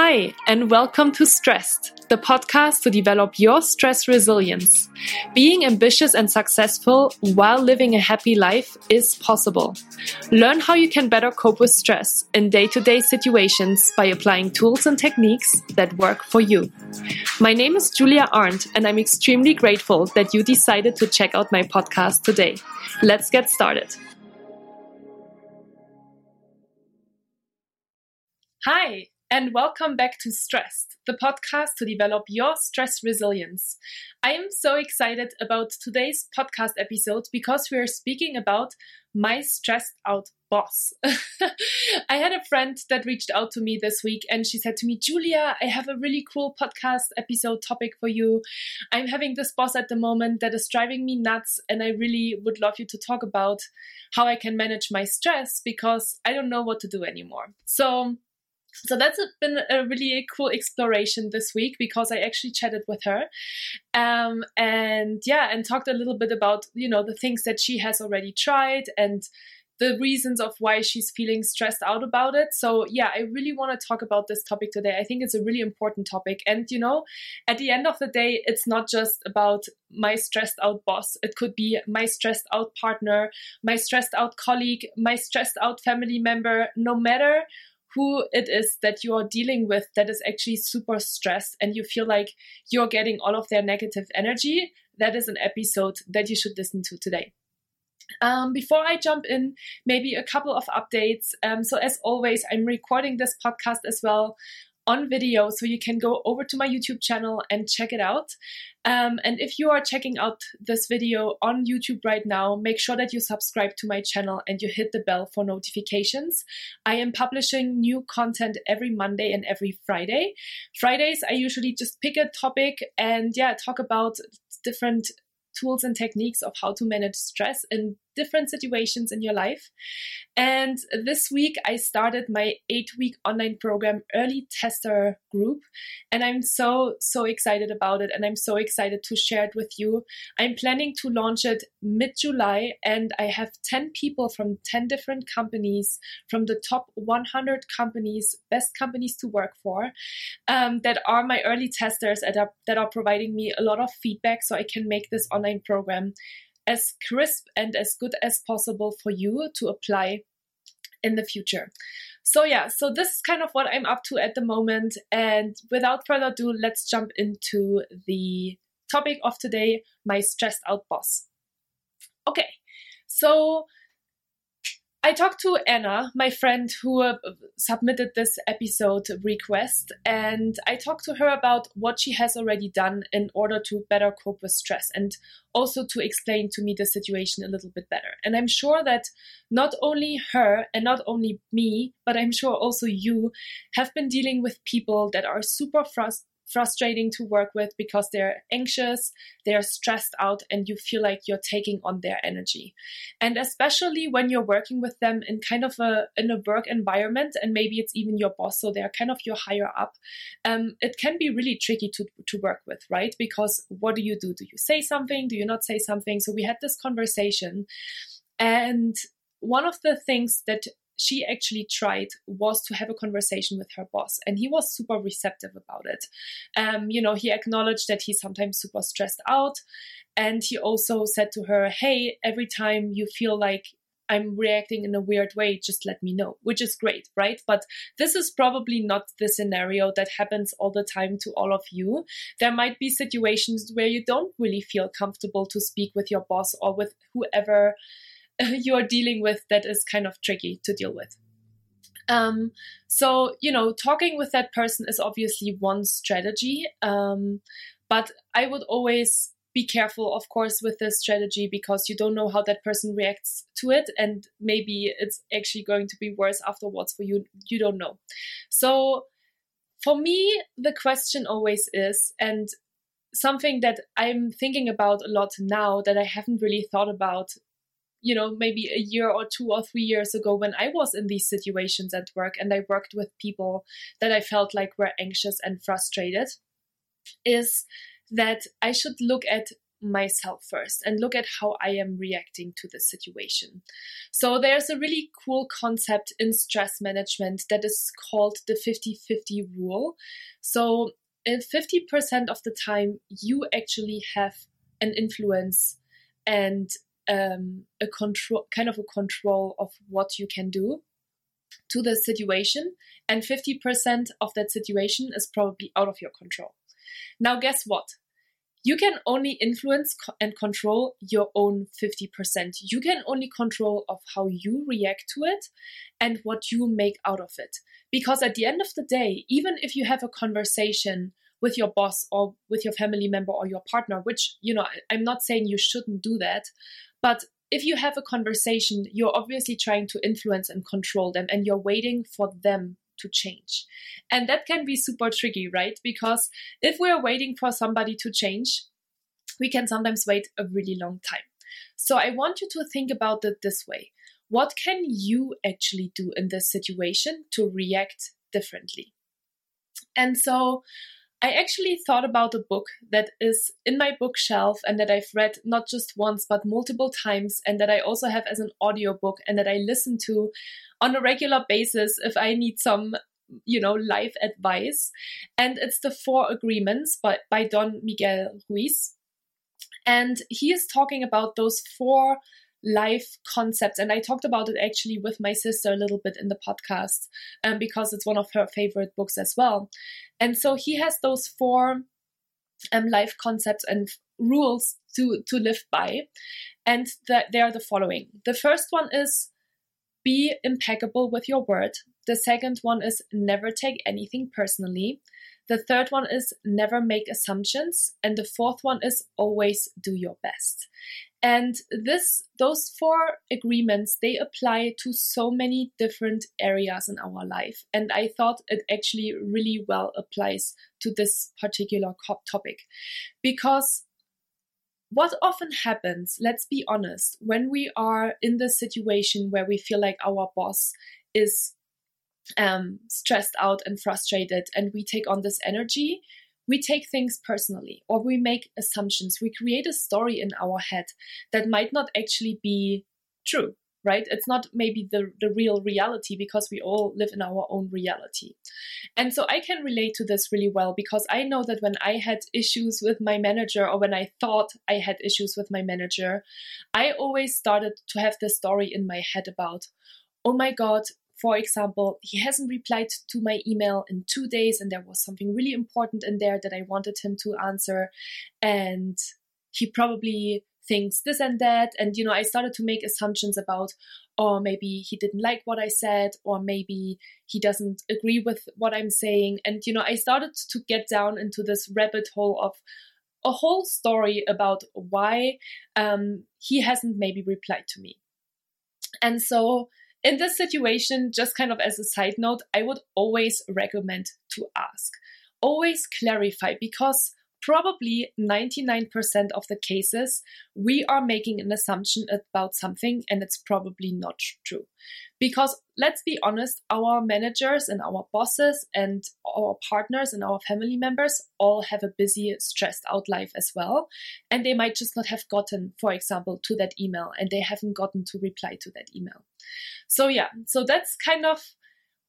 Hi, and welcome to Stressed, the podcast to develop your stress resilience. Being ambitious and successful while living a happy life is possible. Learn how you can better cope with stress in day to day situations by applying tools and techniques that work for you. My name is Julia Arndt, and I'm extremely grateful that you decided to check out my podcast today. Let's get started. Hi, and welcome back to Stressed, the podcast to develop your stress resilience. I am so excited about today's podcast episode because we are speaking about my stressed out boss. I had a friend that reached out to me this week and she said to me, Julia, I have a really cool podcast episode topic for you. I'm having this boss at the moment that is driving me nuts, and I really would love you to talk about how I can manage my stress because I don't know what to do anymore. So, so that's been a really cool exploration this week because I actually chatted with her, um, and yeah, and talked a little bit about you know the things that she has already tried and the reasons of why she's feeling stressed out about it. So yeah, I really want to talk about this topic today. I think it's a really important topic, and you know, at the end of the day, it's not just about my stressed out boss. It could be my stressed out partner, my stressed out colleague, my stressed out family member. No matter who it is that you are dealing with that is actually super stressed and you feel like you're getting all of their negative energy, that is an episode that you should listen to today. Um, before I jump in, maybe a couple of updates. Um, so, as always, I'm recording this podcast as well on video, so you can go over to my YouTube channel and check it out. Um, and if you are checking out this video on YouTube right now, make sure that you subscribe to my channel and you hit the bell for notifications. I am publishing new content every Monday and every Friday. Fridays, I usually just pick a topic and yeah, talk about different tools and techniques of how to manage stress in different situations in your life. And this week, I started my eight week online program, Early Tester Group. And I'm so, so excited about it. And I'm so excited to share it with you. I'm planning to launch it mid July. And I have 10 people from 10 different companies, from the top 100 companies, best companies to work for, um, that are my early testers that are, that are providing me a lot of feedback so I can make this online program as crisp and as good as possible for you to apply in the future. So, yeah, so this is kind of what I'm up to at the moment. And without further ado, let's jump into the topic of today my stressed out boss. Okay, so I talked to Anna, my friend who uh, submitted this episode request, and I talked to her about what she has already done in order to better cope with stress and also to explain to me the situation a little bit better. And I'm sure that not only her and not only me, but I'm sure also you have been dealing with people that are super frustrated frustrating to work with because they're anxious, they're stressed out, and you feel like you're taking on their energy. And especially when you're working with them in kind of a in a work environment, and maybe it's even your boss, so they're kind of your higher up. Um, it can be really tricky to to work with, right? Because what do you do? Do you say something? Do you not say something? So we had this conversation, and one of the things that she actually tried was to have a conversation with her boss and he was super receptive about it um, you know he acknowledged that he's sometimes super stressed out and he also said to her hey every time you feel like I'm reacting in a weird way, just let me know, which is great, right? But this is probably not the scenario that happens all the time to all of you. There might be situations where you don't really feel comfortable to speak with your boss or with whoever you're dealing with that is kind of tricky to deal with. Um, so, you know, talking with that person is obviously one strategy. Um, but I would always be careful, of course, with this strategy because you don't know how that person reacts to it. And maybe it's actually going to be worse afterwards for you. You don't know. So, for me, the question always is, and something that I'm thinking about a lot now that I haven't really thought about you know, maybe a year or two or three years ago when I was in these situations at work and I worked with people that I felt like were anxious and frustrated, is that I should look at myself first and look at how I am reacting to the situation. So there's a really cool concept in stress management that is called the 50-50 rule. So in 50% of the time you actually have an influence and um, a control kind of a control of what you can do to the situation and 50% of that situation is probably out of your control now guess what you can only influence and control your own 50%. You can only control of how you react to it and what you make out of it. Because at the end of the day, even if you have a conversation with your boss or with your family member or your partner, which, you know, I'm not saying you shouldn't do that, but if you have a conversation, you're obviously trying to influence and control them and you're waiting for them to change. And that can be super tricky, right? Because if we're waiting for somebody to change, we can sometimes wait a really long time. So I want you to think about it this way. What can you actually do in this situation to react differently? And so I actually thought about a book that is in my bookshelf and that I've read not just once but multiple times and that I also have as an audiobook and that I listen to on a regular basis if I need some you know life advice. And it's the four agreements by, by don miguel ruiz. And he is talking about those four life concepts and i talked about it actually with my sister a little bit in the podcast um, because it's one of her favorite books as well and so he has those four um, life concepts and rules to to live by and that they are the following the first one is be impeccable with your word. The second one is never take anything personally. The third one is never make assumptions. And the fourth one is always do your best. And this, those four agreements, they apply to so many different areas in our life. And I thought it actually really well applies to this particular topic because what often happens, let's be honest, when we are in the situation where we feel like our boss is um, stressed out and frustrated and we take on this energy, we take things personally or we make assumptions. We create a story in our head that might not actually be true right? It's not maybe the, the real reality because we all live in our own reality. And so I can relate to this really well because I know that when I had issues with my manager or when I thought I had issues with my manager, I always started to have this story in my head about, oh my God, for example, he hasn't replied to my email in two days, and there was something really important in there that I wanted him to answer. And he probably thinks this and that. And, you know, I started to make assumptions about, or oh, maybe he didn't like what I said, or maybe he doesn't agree with what I'm saying. And, you know, I started to get down into this rabbit hole of a whole story about why um, he hasn't maybe replied to me. And so, in this situation, just kind of as a side note, I would always recommend to ask. Always clarify because probably 99% of the cases, we are making an assumption about something and it's probably not true. Because let's be honest, our managers and our bosses and our partners and our family members all have a busy, stressed out life as well. And they might just not have gotten, for example, to that email and they haven't gotten to reply to that email. So, yeah, so that's kind of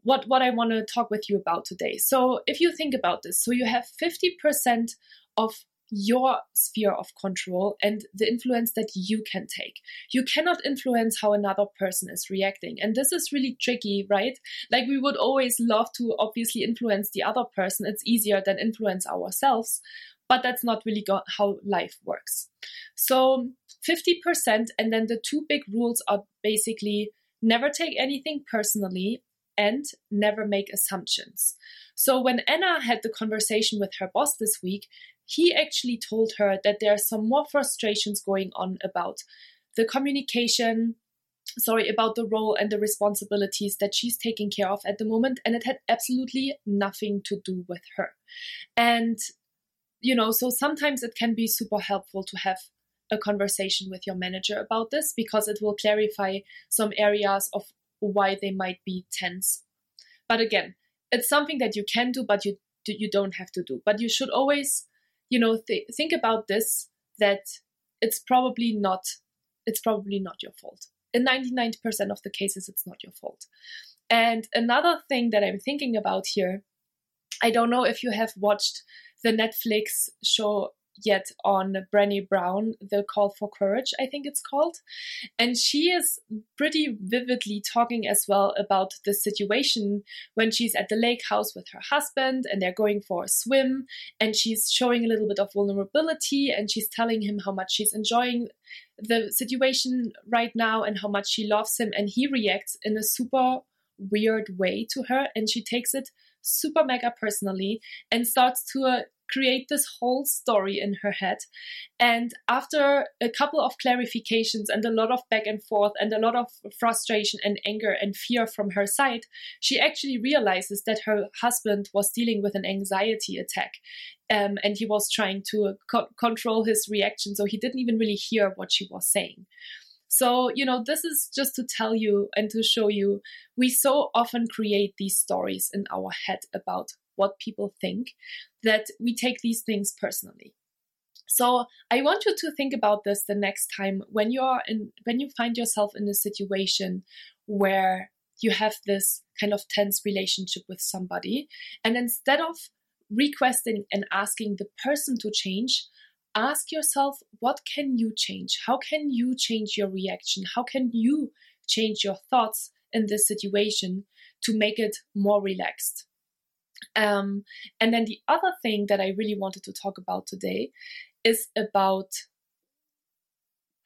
what what I want to talk with you about today. So if you think about this, so you have 50% of your sphere of control and the influence that you can take. You cannot influence how another person is reacting. And this is really tricky, right? Like we would always love to obviously influence the other person. It's easier than influence ourselves, but that's not really how life works. So 50%, and then the two big rules are basically never take anything personally and never make assumptions. So when Anna had the conversation with her boss this week, he actually told her that there are some more frustrations going on about the communication, sorry, about the role and the responsibilities that she's taking care of at the moment, and it had absolutely nothing to do with her. And, you know, so sometimes it can be super helpful to have a conversation with your manager about this because it will clarify some areas of why they might be tense. But again, it's something that you can do, but you you don't have to do. But you should always, you know, th- think about this that it's probably not it's probably not your fault. In 99% of the cases, it's not your fault. And another thing that I'm thinking about here, I don't know if you have watched the Netflix show yet on Brené Brown, The Call for Courage, I think it's called. And she is pretty vividly talking as well about the situation when she's at the lake house with her husband and they're going for a swim. And she's showing a little bit of vulnerability and she's telling him how much she's enjoying the situation right now and how much she loves him. And he reacts in a super weird way to her and she takes it super mega personally and starts to uh, create this whole story in her head. And after a couple of clarifications and a lot of back and forth and a lot of frustration and anger and fear from her side, she actually realizes that her husband was dealing with an anxiety attack. Um, and he was trying to co- control his reaction, so he didn't even really hear what she was saying. So, you know, this is just to tell you and to show you we so often create these stories in our head about what people think, that we take these things personally. So I want you to think about this the next time when you are in when you find yourself in a situation where you have this kind of tense relationship with somebody and instead of requesting and asking the person to change ask yourself what can you change? How can you change your reaction? How can you change your thoughts in this situation to make it more relaxed um, and then the other thing that I really wanted to talk about today is about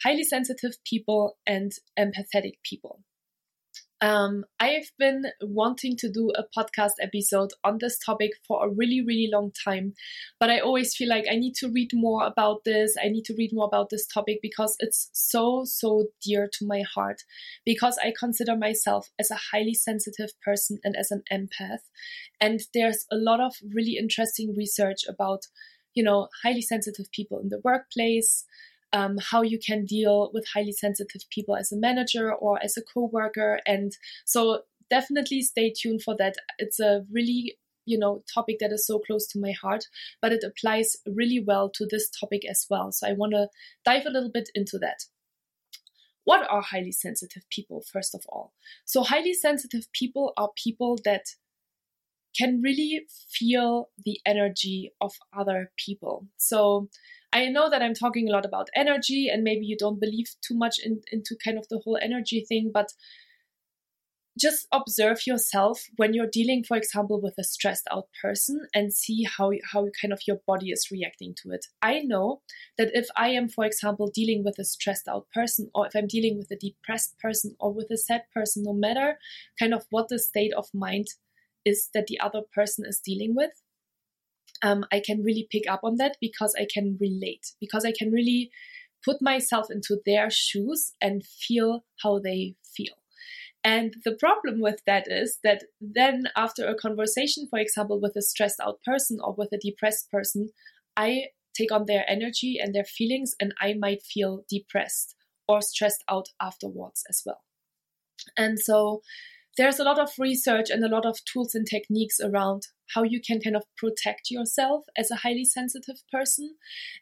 highly sensitive people and empathetic people. Um, I've been wanting to do a podcast episode on this topic for a really, really long time, but I always feel like I need to read more about this. I need to read more about this topic because it's so, so dear to my heart. Because I consider myself as a highly sensitive person and as an empath. And there's a lot of really interesting research about, you know, highly sensitive people in the workplace um, how you can deal with highly sensitive people as a manager or as a coworker. And so definitely stay tuned for that. It's a really you know topic that is so close to my heart but it applies really well to this topic as well so i want to dive a little bit into that what are highly sensitive people first of all so highly sensitive people are people that can really feel the energy of other people so I know that I'm talking a lot about energy, and maybe you don't believe too much in, into kind of the whole energy thing, but just observe yourself when you're dealing, for example, with a stressed out person and see how, how kind of your body is reacting to it. I know that if I am, for example, dealing with a stressed out person, or if I'm dealing with a depressed person or with a sad person, no matter kind of what the state of mind is that the other person is dealing with, um, I can really pick up on that because I can relate, because I can really put myself into their shoes and feel how they feel. And the problem with that is that then, after a conversation, for example, with a stressed out person or with a depressed person, I take on their energy and their feelings, and I might feel depressed or stressed out afterwards as well. And so, there's a lot of research and a lot of tools and techniques around how you can kind of protect yourself as a highly sensitive person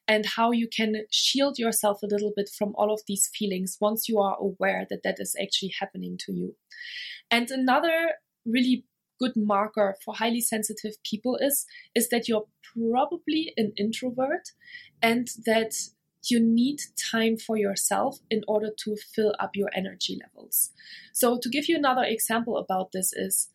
and how you can shield yourself a little bit from all of these feelings once you are aware that that is actually happening to you. And another really good marker for highly sensitive people is is that you're probably an introvert and that you need time for yourself in order to fill up your energy levels. So, to give you another example about this, is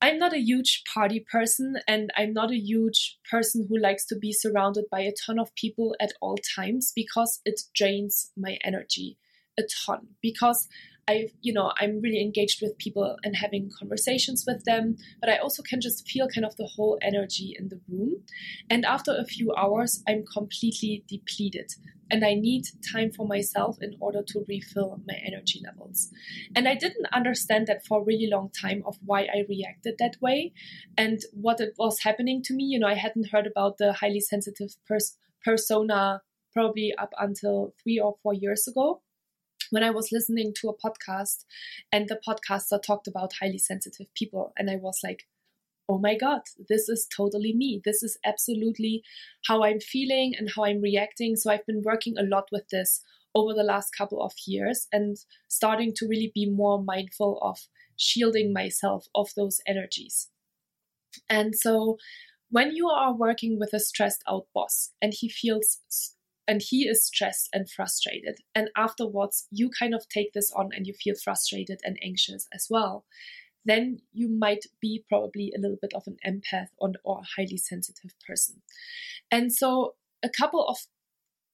I'm not a huge party person and I'm not a huge person who likes to be surrounded by a ton of people at all times because it drains my energy a ton. Because I, you know, I'm really engaged with people and having conversations with them, but I also can just feel kind of the whole energy in the room. And after a few hours, I'm completely depleted and I need time for myself in order to refill my energy levels. And I didn't understand that for a really long time of why I reacted that way and what it was happening to me. You know, I hadn't heard about the highly sensitive pers- persona probably up until three or four years ago when I was listening to a podcast and the podcaster talked about highly sensitive people. And I was like, oh my God, this is totally me. This is absolutely how I'm feeling and how I'm reacting. So I've been working a lot with this over the last couple of years and starting to really be more mindful of shielding myself of those energies. And so when you are working with a stressed out boss and he feels and he is stressed and frustrated. And afterwards you kind of take this on and you feel frustrated and anxious as well. Then you might be probably a little bit of an empath or, or a highly sensitive person. And so a couple of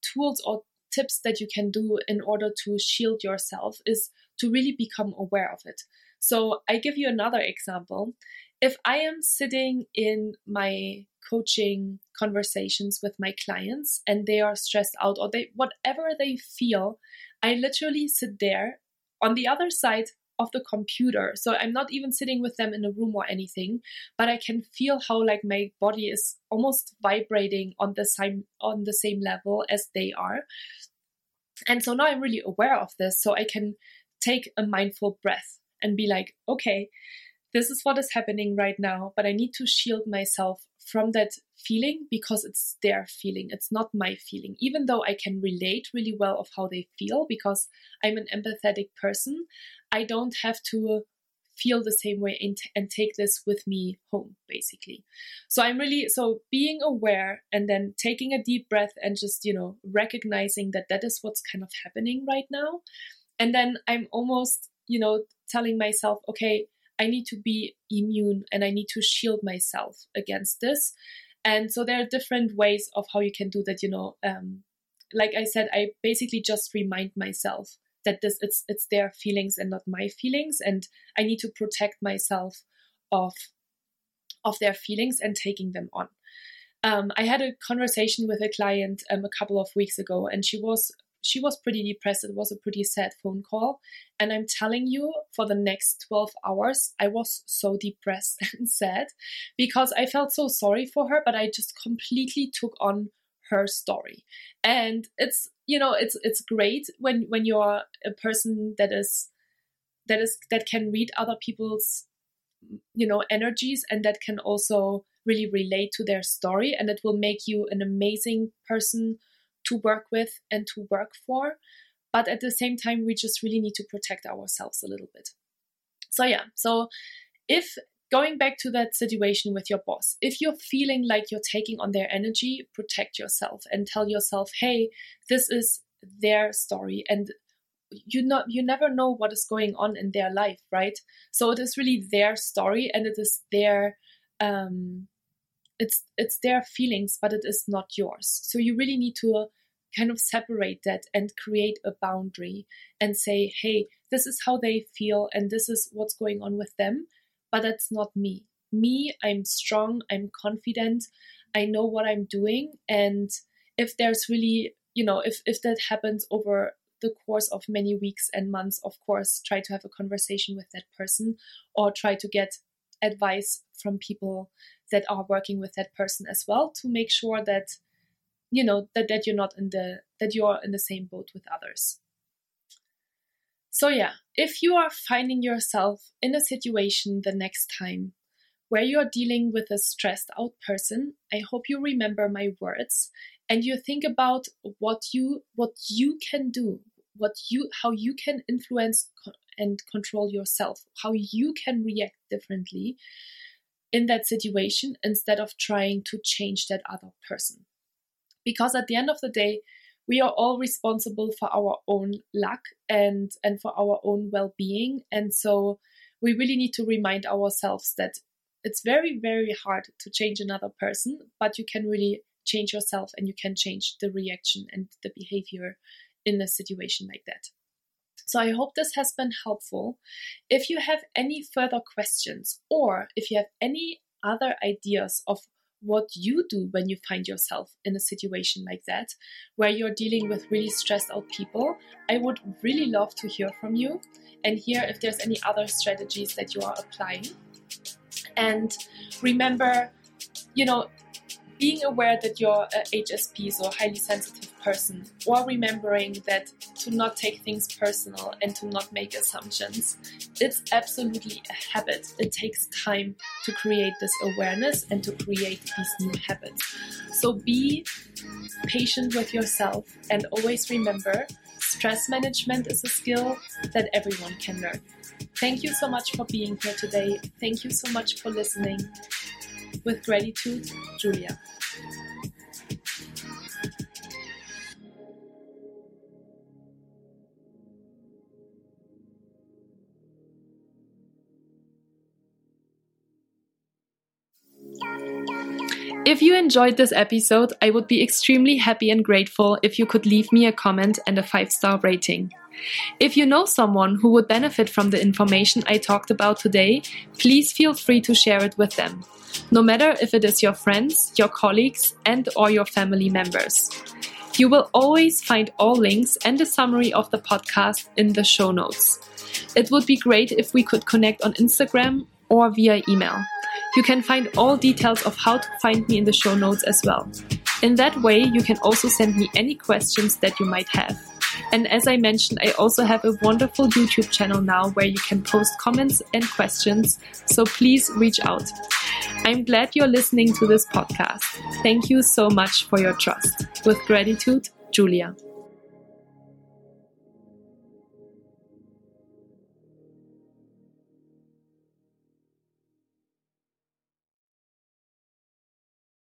tools or tips that you can do in order to shield yourself is to really become aware of it. So i give you another example if I am sitting in my coaching conversations with my clients and they are stressed out or they whatever they feel, I literally sit there on the other side of the computer. So I'm not even sitting with them in a room or anything, but I can feel how like my body is almost vibrating on the same on the same level as they are. And so now I'm really aware of this so I can take a mindful breath and be like, okay, this is what is happening right now, but I need to shield myself from that feeling because it's their feeling. It's not my feeling. Even though I can relate really well of how they feel because I'm an empathetic person, I don't have to feel the same way and, and take this with me home basically so i'm really so being aware and then taking a deep breath and just you know recognizing that that is what's kind of happening right now and then i'm almost you know telling myself okay I need to be immune and I need to shield myself against this. And so there are different ways of how you can do that. You know, um, like I said, I basically just remind myself that this it's it's their feelings and not my feelings, and I need to protect myself of of their feelings and taking them on. Um, I had a conversation with a client um, a couple of weeks ago, and she was she was pretty depressed. It was a pretty sad phone call. And I'm telling you, for the next 12 hours, I was so depressed and sad because I felt so sorry for her, but I just completely took on her story. And it's, you know, it's it's great when when you're a person that is that is that can read other people's you know energies and that can also really relate to their story and it will make you an amazing person to work with and to work for. But at the same time, we just really need to protect ourselves a little bit. So, yeah, so if going back to that situation with your boss, if you're feeling like you're taking on their energy, protect yourself and tell yourself, hey, this is their story and you not you never know what is going on in their life right so it is really their story and it is their um it's it's their feelings but it is not yours. So you really need to uh, kind of separate that and create a boundary and say hey this is how they feel and this is what's going on with them but that's not me. Me i'm strong i'm confident i know what i'm doing and if there's really you know if if that happens over the course of many weeks and months of course try to have a conversation with that person or try to get advice from people that are working with that person as well to make sure that you know that, that you're not in the that you're in the same boat with others. So yeah if you are finding yourself in a situation the next time where you're dealing with a stressed out person i hope you remember my words and you think about what you what you can do what you how you can influence and control yourself how you can react differently in that situation instead of trying to change that other person. Because at the end of the day, we are all responsible for our own luck and and for our own well-being and so we really need to remind ourselves that it's very very hard to change another person but you can really change yourself and you can change the reaction and the behavior in a situation like that so I hope this has been helpful. If you have any further questions or if you have any other ideas of what you do when you find yourself in a situation like that, where you're dealing with really stressed out people, I would really love to hear from you and hear if there's any other strategies that you are applying. And remember, you know, being aware that you're a HSP, so highly sensitive person or remembering that to not take things personal and to not make assumptions. It's absolutely a habit. It takes time to create this awareness and to create these new habits. So be patient with yourself and always remember stress management is a skill that everyone can learn. Thank you so much for being here today. Thank you so much for listening. With gratitude, Julia. If you enjoyed this episode, I would be extremely happy and grateful if you could leave me a comment and a 5 star rating. If you know someone who would benefit from the information I talked about today, please feel free to share it with them. No matter if it is your friends, your colleagues, and or your family members. You will always find all links and a summary of the podcast in the show notes. It would be great if we could connect on Instagram or via email. You can find all details of how to find me in the show notes as well. In that way, you can also send me any questions that you might have. And as I mentioned, I also have a wonderful YouTube channel now where you can post comments and questions. So please reach out. I'm glad you're listening to this podcast. Thank you so much for your trust. With gratitude, Julia.